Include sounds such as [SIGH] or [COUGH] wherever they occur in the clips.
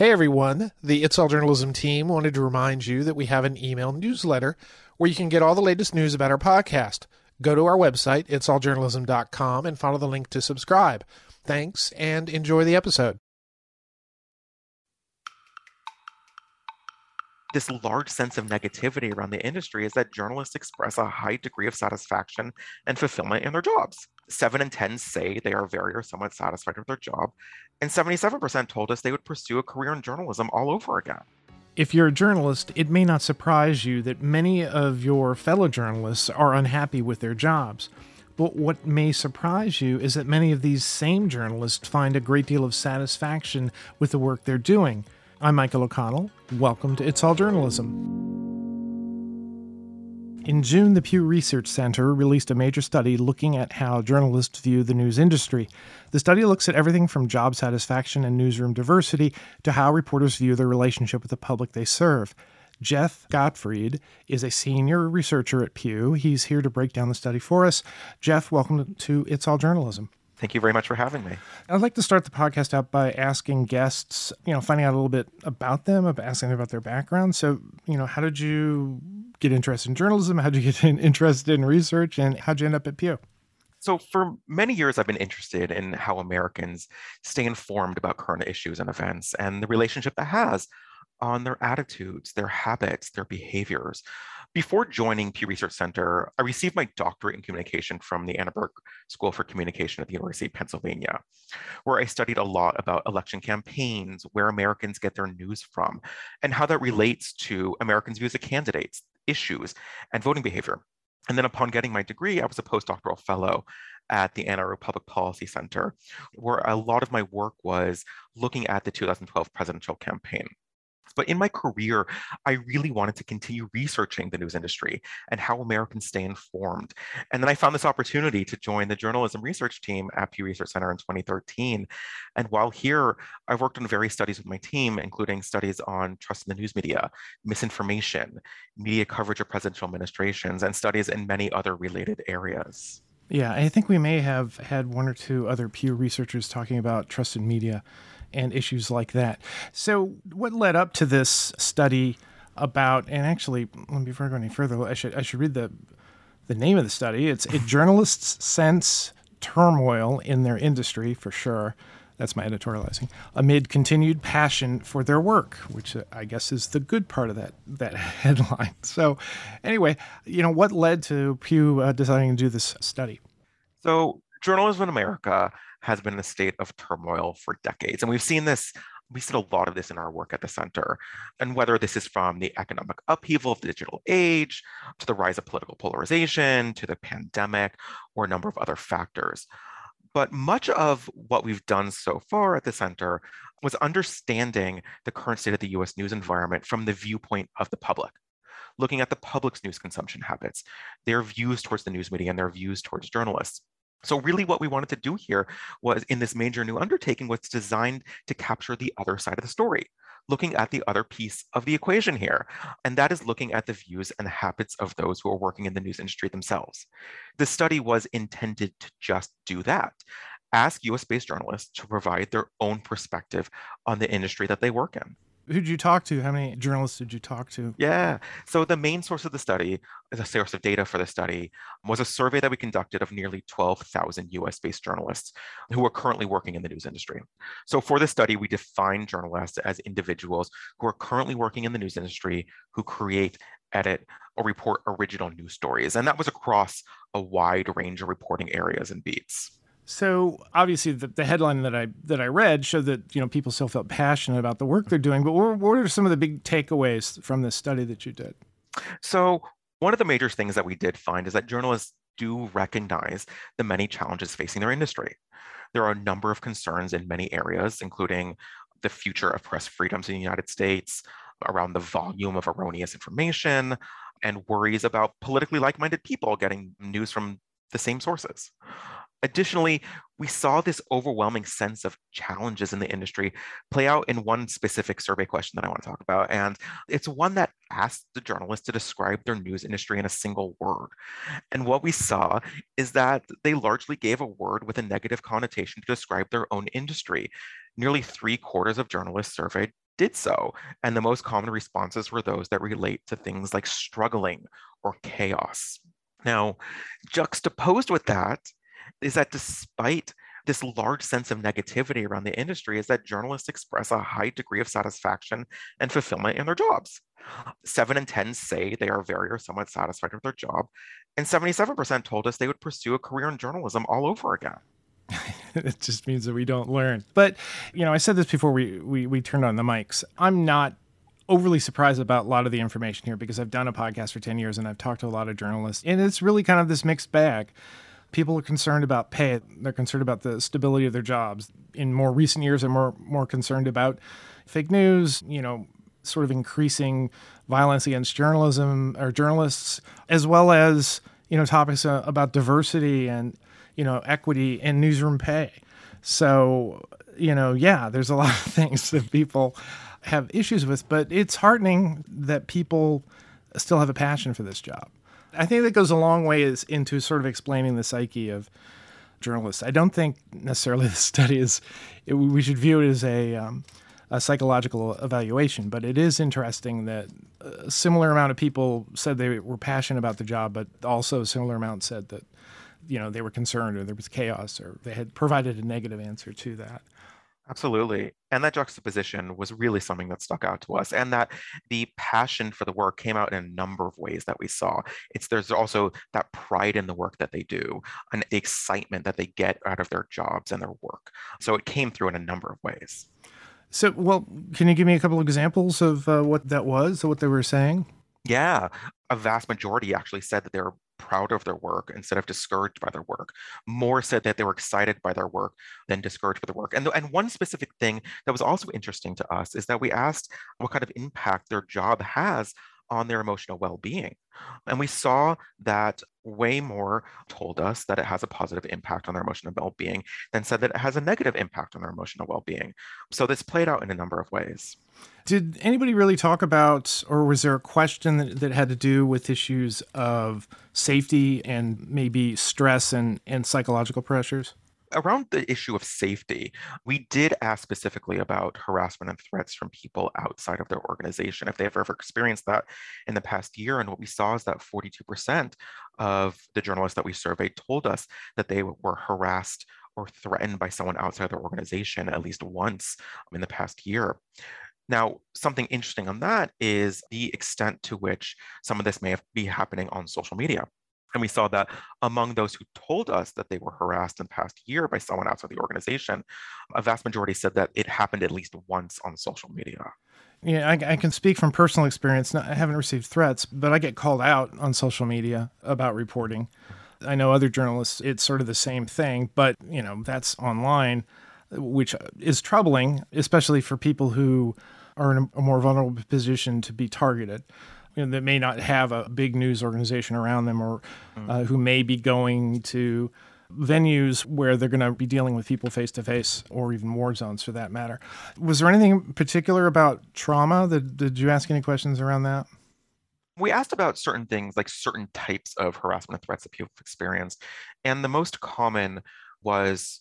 Hey everyone, the It's All Journalism team wanted to remind you that we have an email newsletter where you can get all the latest news about our podcast. Go to our website, itsalljournalism.com, and follow the link to subscribe. Thanks and enjoy the episode. This large sense of negativity around the industry is that journalists express a high degree of satisfaction and fulfillment in their jobs. Seven in 10 say they are very or somewhat satisfied with their job, and 77% told us they would pursue a career in journalism all over again. If you're a journalist, it may not surprise you that many of your fellow journalists are unhappy with their jobs. But what may surprise you is that many of these same journalists find a great deal of satisfaction with the work they're doing. I'm Michael O'Connell. Welcome to It's All Journalism. In June, the Pew Research Center released a major study looking at how journalists view the news industry. The study looks at everything from job satisfaction and newsroom diversity to how reporters view their relationship with the public they serve. Jeff Gottfried is a senior researcher at Pew. He's here to break down the study for us. Jeff, welcome to It's All Journalism. Thank you very much for having me. I'd like to start the podcast out by asking guests, you know, finding out a little bit about them, about asking them about their background. So, you know, how did you get interested in journalism? How did you get [LAUGHS] interested in research? And how did you end up at Pew? So, for many years, I've been interested in how Americans stay informed about current issues and events and the relationship that has on their attitudes, their habits, their behaviors. Before joining Pew Research Center, I received my doctorate in communication from the Annenberg School for Communication at the University of Pennsylvania, where I studied a lot about election campaigns, where Americans get their news from, and how that relates to Americans' views of candidates, issues, and voting behavior. And then upon getting my degree, I was a postdoctoral fellow at the Annenberg Public Policy Center, where a lot of my work was looking at the 2012 presidential campaign. But in my career, I really wanted to continue researching the news industry and how Americans stay informed. And then I found this opportunity to join the journalism research team at Pew Research Center in 2013. And while here, I've worked on various studies with my team, including studies on trust in the news media, misinformation, media coverage of presidential administrations, and studies in many other related areas. Yeah, I think we may have had one or two other Pew researchers talking about trusted media and issues like that. So, what led up to this study about? And actually, before I go any further, I should I should read the the name of the study. It's "A Journalists Sense Turmoil in Their Industry" for sure. That's my editorializing. Amid continued passion for their work, which I guess is the good part of that that [LAUGHS] headline. So, anyway, you know what led to Pew uh, deciding to do this study? So, journalism in America has been in a state of turmoil for decades. And we've seen this, we've seen a lot of this in our work at the center. And whether this is from the economic upheaval of the digital age, to the rise of political polarization, to the pandemic, or a number of other factors. But much of what we've done so far at the center was understanding the current state of the US news environment from the viewpoint of the public looking at the public's news consumption habits, their views towards the news media and their views towards journalists. So really what we wanted to do here was in this major new undertaking was designed to capture the other side of the story, looking at the other piece of the equation here. And that is looking at the views and habits of those who are working in the news industry themselves. The study was intended to just do that. Ask US-based journalists to provide their own perspective on the industry that they work in. Who did you talk to? How many journalists did you talk to? Yeah. So the main source of the study, the source of data for the study, was a survey that we conducted of nearly 12,000 US-based journalists who are currently working in the news industry. So for this study, we define journalists as individuals who are currently working in the news industry who create edit or report original news stories. And that was across a wide range of reporting areas and beats. So obviously, the, the, headline that I that I read showed that you know people still felt passionate about the work they're doing. But what, what are some of the big takeaways from this study that you did? So one of the major things that we did find is that journalists do recognize the many challenges facing their industry. There are a number of concerns in many areas, including the future of press freedoms in the United States, around the volume of erroneous information, and worries about politically like minded people getting news from the same sources. Additionally, we saw this overwhelming sense of challenges in the industry play out in one specific survey question that I want to talk about. And it's one that asked the journalists to describe their news industry in a single word. And what we saw is that they largely gave a word with a negative connotation to describe their own industry. Nearly three quarters of journalists surveyed did so. And the most common responses were those that relate to things like struggling or chaos. Now, juxtaposed with that is that despite this large sense of negativity around the industry is that journalists express a high degree of satisfaction and fulfillment in their jobs. Seven in 10 say they are very or somewhat satisfied with their job, and 77% told us they would pursue a career in journalism all over again. [LAUGHS] it just means that we don't learn. But, you know, I said this before we, we, we turned on the mics. I'm not overly surprised about a lot of the information here because I've done a podcast for 10 years and I've talked to a lot of journalists, and it's really kind of this mixed bag. People are concerned about pay. They're concerned about the stability of their jobs. In more recent years, they're more more concerned about fake news. You know, sort of increasing violence against journalism or journalists, as well as you know topics uh, about diversity and you know equity and newsroom pay. So you know, yeah, there's a lot of [LAUGHS] things that people have issues with, but it's heartening that people still have a passion for this job. I think that goes a long way is into sort of explaining the psyche of journalists. I don't think necessarily [LAUGHS] the study is, it, we should view it as a, um, a psychological evaluation, but it is interesting that a similar amount of people said they were passionate about the job, but also a similar amount said that, you know, they were concerned or there was chaos or they had provided a negative answer to that. Absolutely. And that juxtaposition was really something that stuck out to us. And that the passion for the work came out in a number of ways that we saw. It's there's also that pride in the work that they do and the excitement that they get out of their jobs and their work. So it came through in a number of ways. So, well, can you give me a couple of examples of uh, what that was, So what they were saying? Yeah, a vast majority actually said that they were proud of their work instead of discouraged by their work. More said that they were excited by their work than discouraged by the work. And, and one specific thing that was also interesting to us is that we asked what kind of impact their job has on their emotional well-being. And we saw that way more told us that it has a positive impact on their emotional well-being than said that it has a negative impact on their emotional well-being. So this played out in a number of ways. Did anybody really talk about, or was there a question that, that had to do with issues of safety and maybe stress and, and psychological pressures? Around the issue of safety, we did ask specifically about harassment and threats from people outside of their organization, if they've ever experienced that in the past year. And what we saw is that 42% of the journalists that we surveyed told us that they were harassed or threatened by someone outside their organization at least once in the past year. Now, something interesting on that is the extent to which some of this may be happening on social media. And we saw that among those who told us that they were harassed in the past year by someone outside the organization, a vast majority said that it happened at least once on social media. Yeah, I, I can speak from personal experience. I haven't received threats, but I get called out on social media about reporting. I know other journalists, it's sort of the same thing, but you know, that's online, which is troubling, especially for people who are in a more vulnerable position to be targeted. You know, that may not have a big news organization around them or mm. uh, who may be going to venues where they're going to be dealing with people face to face or even war zones for that matter. Was there anything particular about trauma? That, did you ask any questions around that? We asked about certain things like certain types of harassment and threats that people have experienced. And the most common was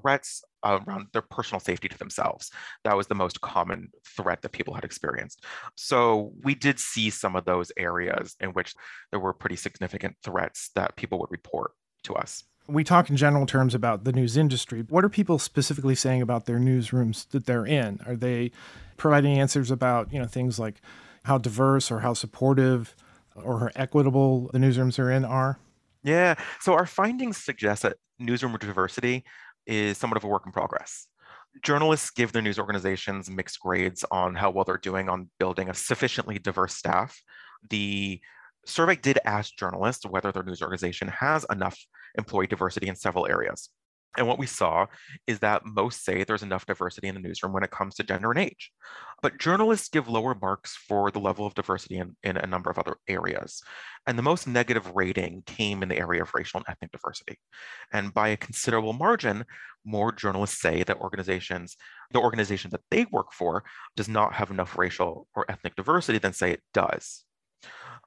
threats around their personal safety to themselves. That was the most common threat that people had experienced. So we did see some of those areas in which there were pretty significant threats that people would report to us. We talk in general terms about the news industry. What are people specifically saying about their newsrooms that they're in? Are they providing answers about, you know, things like how diverse or how supportive or how equitable the newsrooms are in are? Yeah. So our findings suggest that newsroom diversity is somewhat of a work in progress. Journalists give their news organizations mixed grades on how well they're doing on building a sufficiently diverse staff. The survey did ask journalists whether their news organization has enough employee diversity in several areas. And what we saw is that most say there's enough diversity in the newsroom when it comes to gender and age. But journalists give lower marks for the level of diversity in, in a number of other areas. And the most negative rating came in the area of racial and ethnic diversity. And by a considerable margin, more journalists say that organizations, the organization that they work for, does not have enough racial or ethnic diversity than say it does.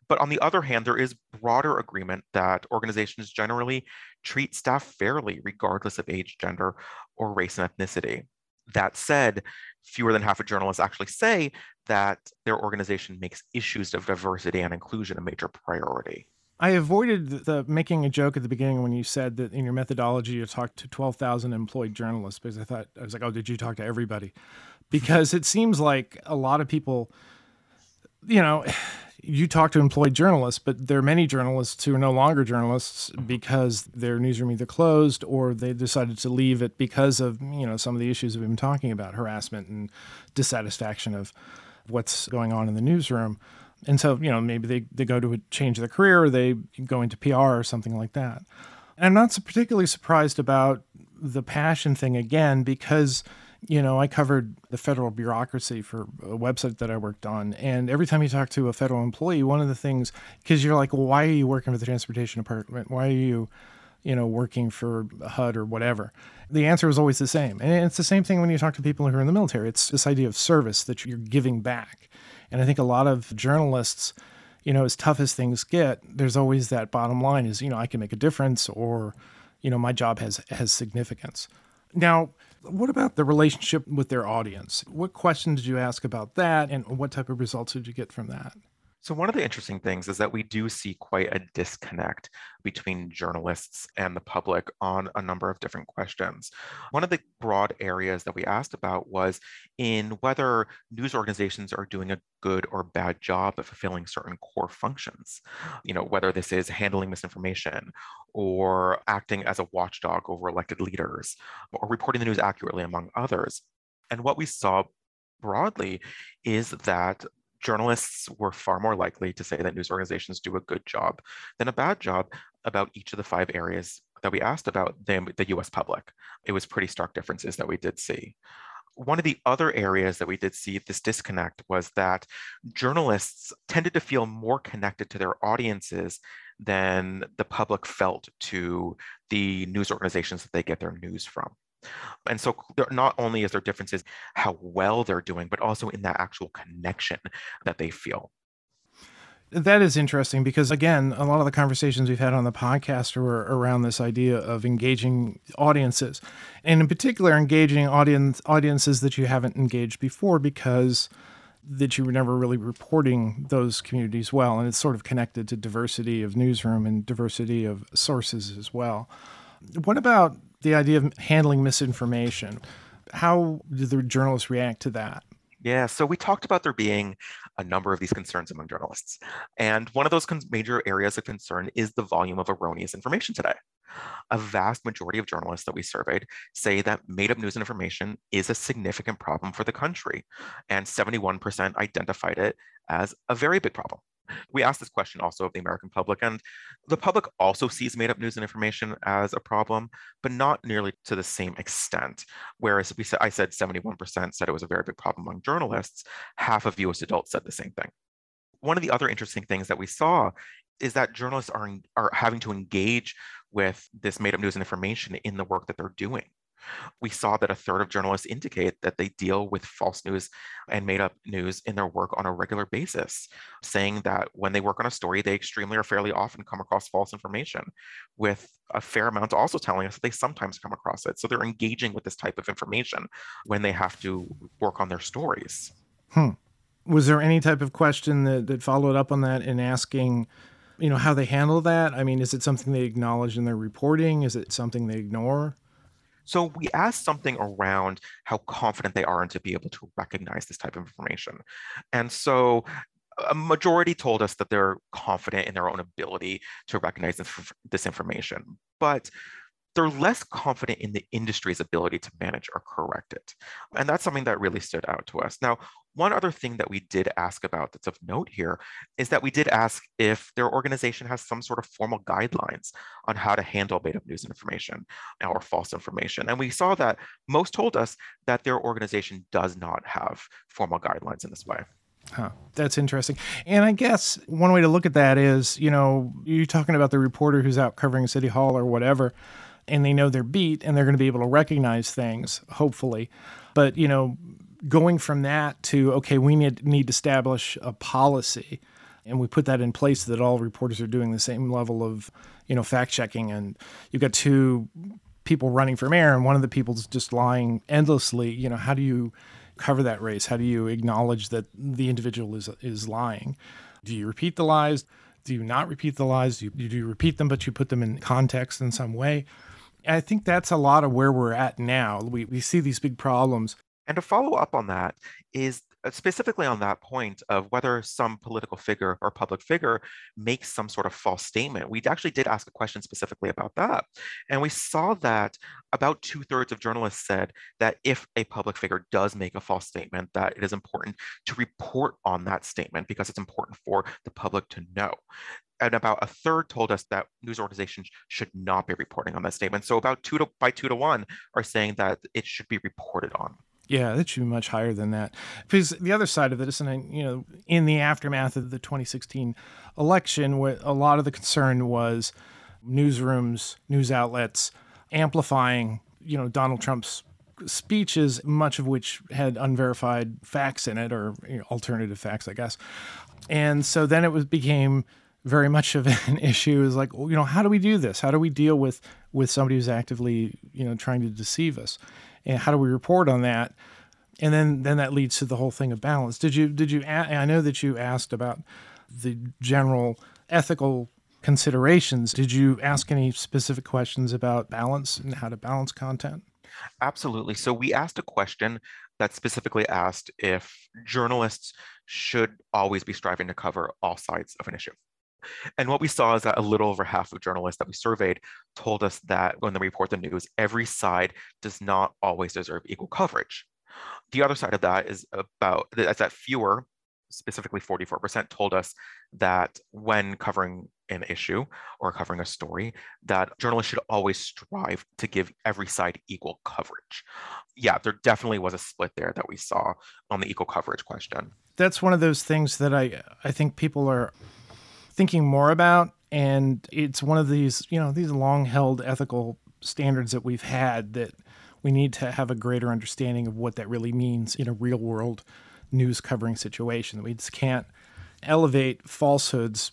But on the other hand, there is broader agreement that organizations generally treat staff fairly, regardless of age, gender, or race and ethnicity. That said, fewer than half of journalists actually say that their organization makes issues of diversity and inclusion a major priority. I avoided the, making a joke at the beginning when you said that in your methodology you talked to 12,000 employed journalists because I thought I was like, "Oh, did you talk to everybody?" [LAUGHS] Because it seems like a lot of people you know, you talk to employed journalists, but there are many journalists who are no longer journalists because their newsroom either closed or they decided to leave it because of, you know, some of the issues we've been talking about, harassment and dissatisfaction of what's going on in the newsroom. And so, you know, maybe they, they go to a, change their career or they go into PR or something like that. And I'm not so particularly surprised about the passion thing again because, you know, I covered the federal bureaucracy for a website that I worked on. And every time you talk to a federal employee, one of the things, because you're like, well, why are you working for the transportation department? Why are you, you know, working for HUD or whatever? The answer is always the same. And it's the same thing when you talk to people who are in the military. It's this idea of service that you're giving back. And I think a lot of journalists, you know, as tough as things get, there's always that bottom line is, you know, I can make a difference or, you know, my job has has significance. Now, what about the relationship with their audience? What questions did you ask about that and what type of results did you get from that? So, one of the interesting things is that we do see quite a disconnect between journalists and the public on a number of different questions. One of the broad areas that we asked about was in whether news organizations are doing a good or bad job of fulfilling certain core functions. You know, whether this is handling misinformation or acting as a watchdog over elected leaders or reporting the news accurately, among others. And what we saw broadly is that journalists were far more likely to say that news organizations do a good job than a bad job about each of the five areas that we asked about the, the US public. It was pretty stark differences that we did see. One of the other areas that we did see this disconnect was that journalists tended to feel more connected to their audiences than the public felt to the news organizations that they get their news from. And so not only is there differences how well they're doing, but also in that actual connection that they feel. That is interesting because, again, a lot of the conversations we've had on the podcast are around this idea of engaging audiences, and in particular, engaging audience audiences that you haven't engaged before because that you were never really reporting those communities well, and it's sort of connected to diversity of newsroom and diversity of sources as well. What about the idea of handling misinformation? How did the journalists react to that? Yeah, so we talked about there being a number of these concerns among journalists. And one of those major areas of concern is the volume of erroneous information today. A vast majority of journalists that we surveyed say that made up news and information is a significant problem for the country. And 71% identified it as a very big problem. We asked this question also of the American public, and the public also sees made up news and information as a problem, but not nearly to the same extent. Whereas we said, I said 71% said it was a very big problem among journalists, half of US adults said the same thing. One of the other interesting things that we saw is that journalists are, are having to engage with this made up news and information in the work that they're doing. We saw that a third of journalists indicate that they deal with false news and made up news in their work on a regular basis, saying that when they work on a story, they extremely or fairly often come across false information, with a fair amount also telling us that they sometimes come across it. So they're engaging with this type of information when they have to work on their stories. Hmm. Was there any type of question that, that followed up on that in asking? you know how they handle that i mean is it something they acknowledge in their reporting is it something they ignore so we asked something around how confident they are in to be able to recognize this type of information. And so a majority told us that they're confident in their own ability to recognize this, this information. But they're less confident in the industry's ability to manage or correct it. And that's something that really stood out to us. Now, one other thing that we did ask about that's of note here is that we did ask if their organization has some sort of formal guidelines on how to handle made up news information or false information. And we saw that most told us that their organization does not have formal guidelines in this way. Huh. That's interesting. And I guess one way to look at that is, you know, you're talking about the reporter who's out covering City Hall or whatever and they know their beat and they're going to be able to recognize things, hopefully. But, you know, going from that to, okay, we need, need to establish a policy and we put that in place that all reporters are doing the same level of, you know, fact checking. And you've got two people running for mayor and one of the people's just lying endlessly. You know, how do you cover that race? How do you acknowledge that the individual is is lying? Do you repeat the lies? Do you not repeat the lies? Do you, do you repeat them, but you put them in context in some way? I think that's a lot of where we're at now. We, we see these big problems. And to follow up on that is uh, specifically on that point of whether some political figure or public figure makes some sort of false statement. We actually did ask a question specifically about that. And we saw that about two thirds of journalists said that if a public figure does make a false statement, that it is important to report on that statement because it's important for the public to know and about a third told us that news organizations should not be reporting on that statement. So about two to by two to one are saying that it should be reported on. Yeah, that should be much higher than that. Because the other side of it is, and you know, in the aftermath of the 2016 election, what a lot of the concern was newsrooms, news outlets amplifying, you know, Donald Trump's speeches, much of which had unverified facts in it or you know, alternative facts, I guess. And so then it was became very much of an [LAUGHS] issue is like you know how do we do this? How do we deal with with somebody who's actively you know trying to deceive us? And how do we report on that? And then then that leads to the whole thing of balance. Did you did you i know that you asked about the general ethical considerations. Did you ask any specific questions about balance and how to balance content? Absolutely. So we asked a question that specifically asked if journalists should always be striving to cover all sides of an issue and what we saw is that a little over half of journalists that we surveyed told us that when they report the news, every side does not always deserve equal coverage. The other side of that is about is that fewer, specifically 44%, told us that when covering an issue or covering a story, that journalists should always strive to give every side equal coverage. Yeah, there definitely was a split there that we saw on the equal coverage question. That's one of those things that I I think people are thinking more about. And it's one of these, you know, these long held ethical standards that we've had that we need to have a greater understanding of what that really means in a real world news covering situation. We just can't elevate falsehoods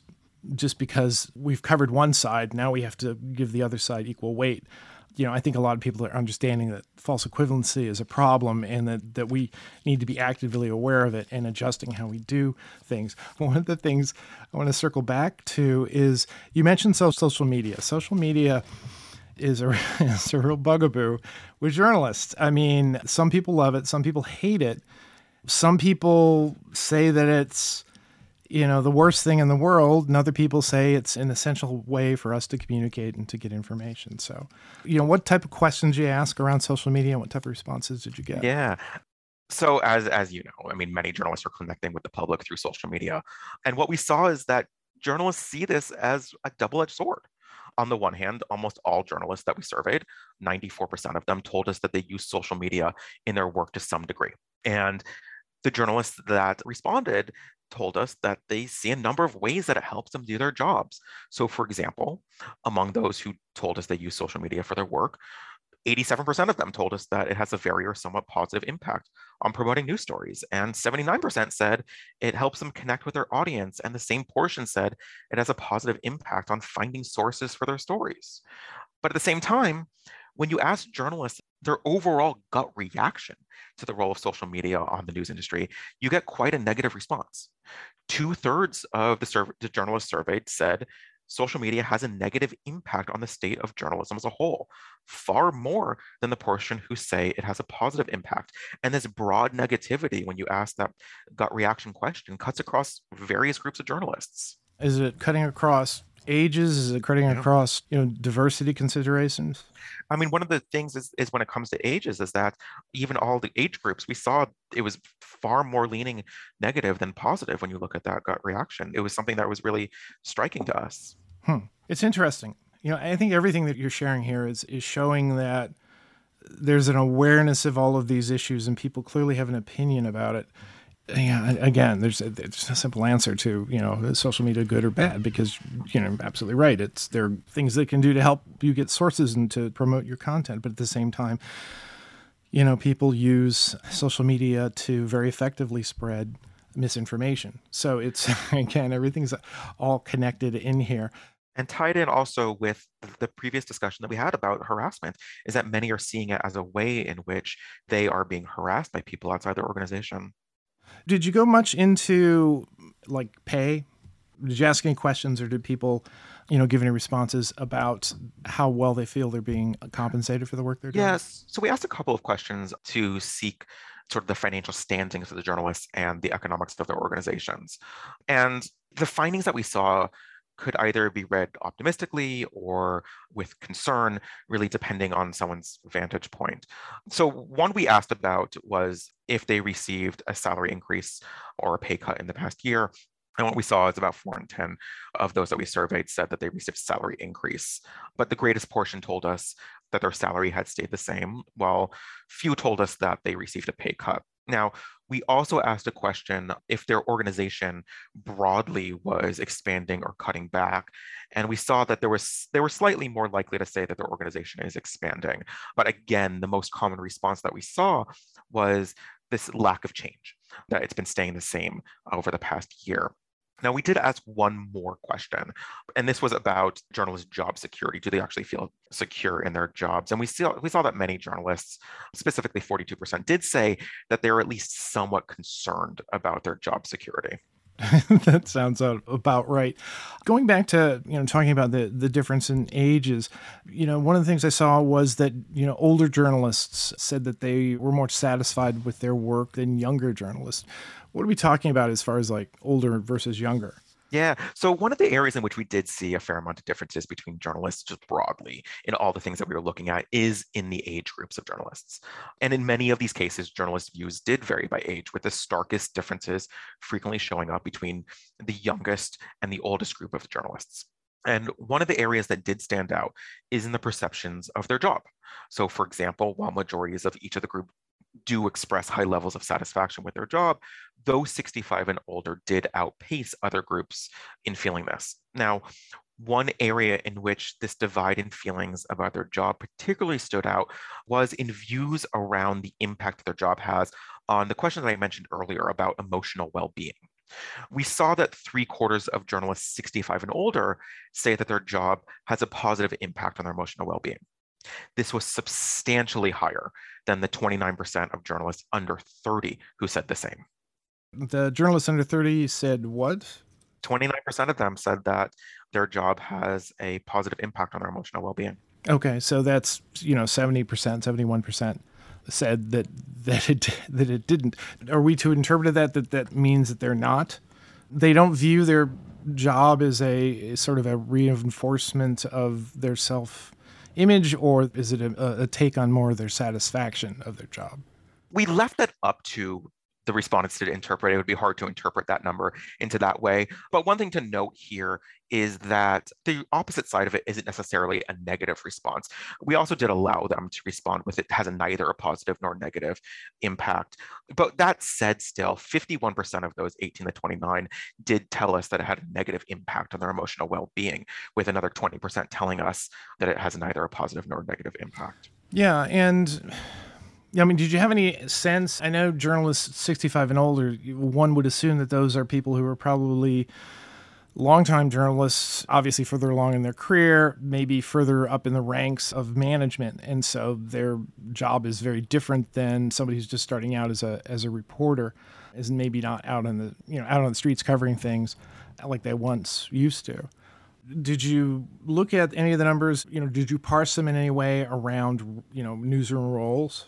just because we've covered one side. Now we have to give the other side equal weight you know, I think a lot of people are understanding that false equivalency is a problem and that, that we need to be actively aware of it and adjusting how we do things. [LAUGHS] One of the things I want to circle back to is you mentioned social media. Social media is a, [LAUGHS] is a real bugaboo with journalists. I mean, some people love it, some people hate it. Some people say that it's you know the worst thing in the world and other people say it's an essential way for us to communicate and to get information. So you know what type of questions you ask around social media and what type of responses did you get? Yeah. So as as you know i mean many journalists are connecting with the public through social media. And what we saw is that journalists see this as a double-edged sword. On the one hand, almost all journalists that we surveyed, 94% of them told us that they use social media in their work to some degree. And the journalists that responded told us that they see a number of ways that it helps them do their jobs. So, for example, among those who told us they use social media for their work, 87% of them told us that it has a very or somewhat positive impact on promoting news stories. And 79% said it helps them connect with their audience. And the same portion said it has a positive impact on finding sources for their stories. But at the same time, when you ask journalists their overall gut reaction to the role of social media on the news industry, you get quite a negative response. Two thirds of the, survey, the journalists surveyed said social media has a negative impact on the state of journalism as a whole, far more than the portion who say it has a positive impact. And this broad negativity, when you ask that gut reaction question, cuts across various groups of journalists. Is it cutting across ages? Is it cutting yeah. across you know diversity considerations? I mean, one of the things is, is when it comes to ages is that even all the age groups, we saw it was far more leaning negative than positive when you look at that gut reaction. It was something that was really striking to us. Hmm. It's interesting. You know, I think everything that you're sharing here is is showing that there's an awareness of all of these issues and people clearly have an opinion about it yeah, again, there's a, there's a simple answer to you know social media good or bad because you know absolutely right. It's there are things that can do to help you get sources and to promote your content, but at the same time, you know people use social media to very effectively spread misinformation. So it's [LAUGHS] again everything's all connected in here. And tied in also with the previous discussion that we had about harassment is that many are seeing it as a way in which they are being harassed by people outside their organization. Did you go much into like pay? Did you ask any questions or did people, you know, give any responses about how well they feel they're being compensated for the work they're doing? Yes. So we asked a couple of questions to seek sort of the financial standings of the journalists and the economics of their organizations. And the findings that we saw could either be read optimistically or with concern, really depending on someone's vantage point. So, one we asked about was if they received a salary increase or a pay cut in the past year. And what we saw is about four in 10 of those that we surveyed said that they received a salary increase. But the greatest portion told us that their salary had stayed the same, while few told us that they received a pay cut. Now, we also asked a question if their organization broadly was expanding or cutting back. And we saw that there was they were slightly more likely to say that their organization is expanding. But again, the most common response that we saw was this lack of change, that it's been staying the same over the past year. Now, we did ask one more question, and this was about journalist job security. Do they actually feel secure in their jobs? And we saw, we saw that many journalists, specifically 42%, did say that they're at least somewhat concerned about their job security. [LAUGHS] that sounds about right. Going back to you know talking about the the difference in ages, you know one of the things I saw was that you know older journalists said that they were more satisfied with their work than younger journalists. What are we talking about as far as like older versus younger? Yeah. So one of the areas in which we did see a fair amount of differences between journalists just broadly in all the things that we were looking at is in the age groups of journalists. And in many of these cases, journalist views did vary by age, with the starkest differences frequently showing up between the youngest and the oldest group of journalists. And one of the areas that did stand out is in the perceptions of their job. So, for example, while majorities of each of the group do express high levels of satisfaction with their job, those 65 and older did outpace other groups in feeling this. Now, one area in which this divide in feelings about their job particularly stood out was in views around the impact their job has on the question that I mentioned earlier about emotional well being. We saw that three quarters of journalists 65 and older say that their job has a positive impact on their emotional well being. This was substantially higher than the 29% of journalists under 30 who said the same. The journalists under 30 said what? 29% of them said that their job has a positive impact on their emotional well-being. Okay, so that's, you know, 70%, 71% said that that it that it didn't. Are we to interpret that that that means that they're not? They don't view their job as a sort of a reinforcement of their self image, or is it a, a take on more of their satisfaction of their job? We left that up to the respondents to interpret. It would be hard to interpret that number into that way. But one thing to note here is that the opposite side of it isn't necessarily a negative response. We also did allow them to respond with it has a neither a positive nor negative impact. But that said, still, 51% of those 18 to 29 did tell us that it had a negative impact on their emotional well being, with another 20% telling us that it has neither a positive nor negative impact. Yeah. And I mean, did you have any sense? I know journalists 65 and older, one would assume that those are people who are probably longtime journalists, obviously further along in their career, maybe further up in the ranks of management. And so their job is very different than somebody who's just starting out as a as a reporter, is maybe not out on the you know out on the streets covering things like they once used to. Did you look at any of the numbers? You know, did you parse them in any way around you know newsroom roles?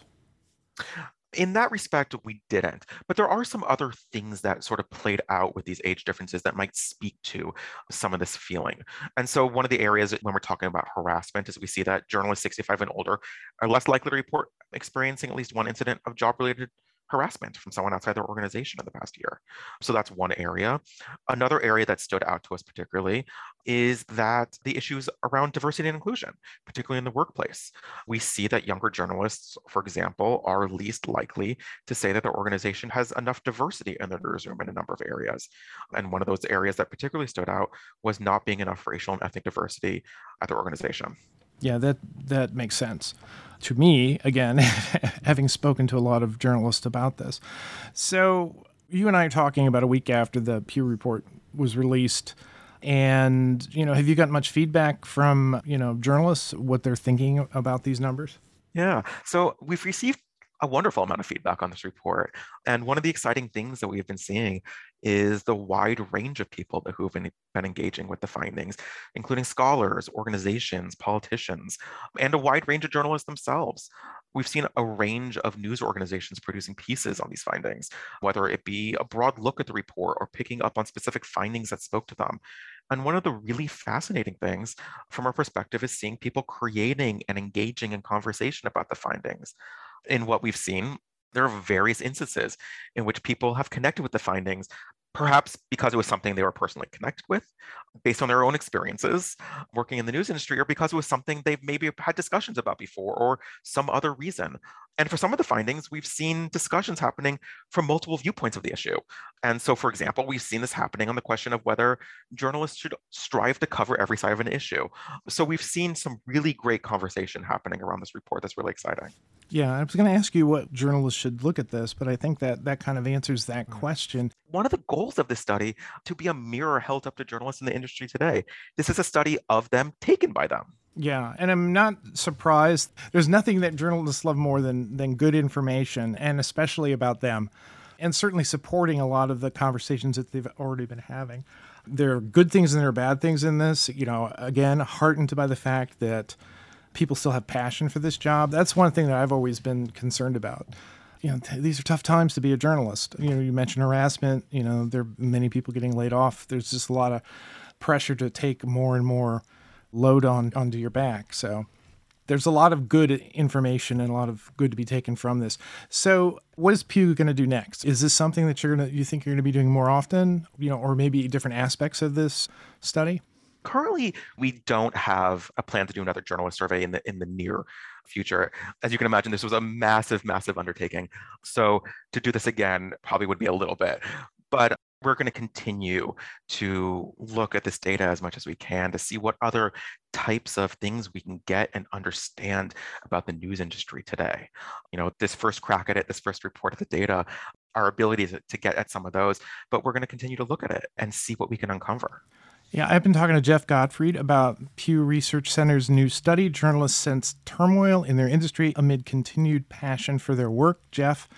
In that respect, we didn't. But there are some other things that sort of played out with these age differences that might speak to some of this feeling. And so, one of the areas when we're talking about harassment is we see that journalists 65 and older are less likely to report experiencing at least one incident of job related harassment from someone outside their organization in the past year. So that's one area. Another area that stood out to us particularly is that the issues around diversity and inclusion, particularly in the workplace. We see that younger journalists, for example, are least likely to say that their organization has enough diversity in their newsroom in a number of areas. And one of those areas that particularly stood out was not being enough racial and ethnic diversity at their organization. Yeah, that that makes sense to me. Again, [LAUGHS] having spoken to a lot of journalists about this, so you and I are talking about a week after the Pew report was released, And, you know, have you gotten much feedback from, you know, journalists, what they're thinking about these numbers? Yeah. So we've received a wonderful amount of feedback on this report. And one of the exciting things that we've been seeing is the wide range of people who have been, been engaging with the findings, including scholars, organizations, politicians, and a wide range of journalists themselves. We've seen a range of news organizations producing pieces on these findings, whether it be a broad look at the report or picking up on specific findings that spoke to them. And one of the really fascinating things from our perspective is seeing people creating and engaging in conversation about the findings in what we've seen, there are various instances in which people have connected with the findings, perhaps because it was something they were personally connected with based on their own experiences working in the news industry, or because it was something they've maybe had discussions about before, or some other reason. And for some of the findings, we've seen discussions happening from multiple viewpoints of the issue. And so, for example, we've seen this happening on the question of whether journalists should strive to cover every side of an issue. So, we've seen some really great conversation happening around this report that's really exciting. Yeah, I was going to ask you what journalists should look at this, but I think that that kind of answers that mm. question. One of the goals of this study to be a mirror held up to journalists in the industry today. This is a study of them taken by them. Yeah, and I'm not surprised. There's nothing that journalists love more than than good information, and especially about them, and certainly supporting a lot of the conversations that they've already been having. There are good things and there are bad things in this. You know, again, heartened by the fact that people still have passion for this job. That's one thing that I've always been concerned about. You know, t- these are tough times to be a journalist. You know, you mentioned harassment. You know, there are many people getting laid off. There's just a lot of pressure to take more and more load on onto your back. So there's a lot of good information and a lot of good to be taken from this. So what is Pew going to do next? Is this something that you're going to you think you're going to be doing more often, you know, or maybe different aspects of this study? Currently, we don't have a plan to do another journalist survey in the in the near future. As you can imagine, this was a massive, massive undertaking. So to do this again probably would be a little bit. But we're going to continue to look at this data as much as we can to see what other types of things we can get and understand about the news industry today. You know, this first crack at it, this first report of the data, our ability to, to get at some of those, but we're going to continue to look at it and see what we can uncover. Yeah, I've been talking to Jeff Gottfried about Pew Research Center's new study. Journalists sense turmoil in their industry amid continued passion for their work. Jeff,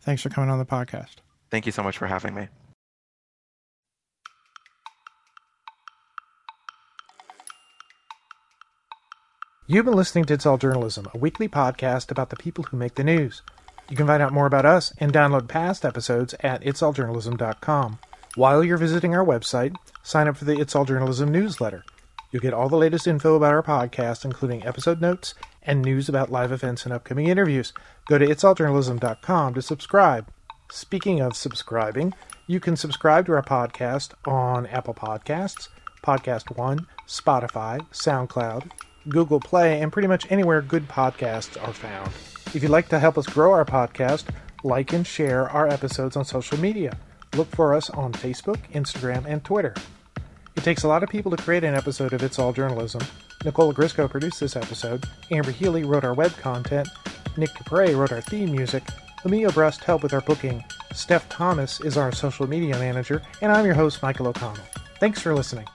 thanks for coming on the podcast. Thank you so much for having me. You've been listening to It's All Journalism, a weekly podcast about the people who make the news. You can find out more about us and download past episodes at itsalljournalism.com. While you're visiting our website, sign up for the It's All Journalism newsletter. You'll get all the latest info about our podcast, including episode notes and news about live events and upcoming interviews. Go to itsalljournalism.com to subscribe. Speaking of subscribing, you can subscribe to our podcast on Apple Podcasts, Podcast One, Spotify, SoundCloud, Google Play, and pretty much anywhere good podcasts are found. If you'd like to help us grow our podcast, like and share our episodes on social media. Look for us on Facebook, Instagram, and Twitter. It takes a lot of people to create an episode of It's All Journalism. Nicola Grisco produced this episode, Amber Healy wrote our web content, Nick Dupre wrote our theme music, Lamia Brust helped with our booking, Steph Thomas is our social media manager, and I'm your host, Michael O'Connell. Thanks for listening.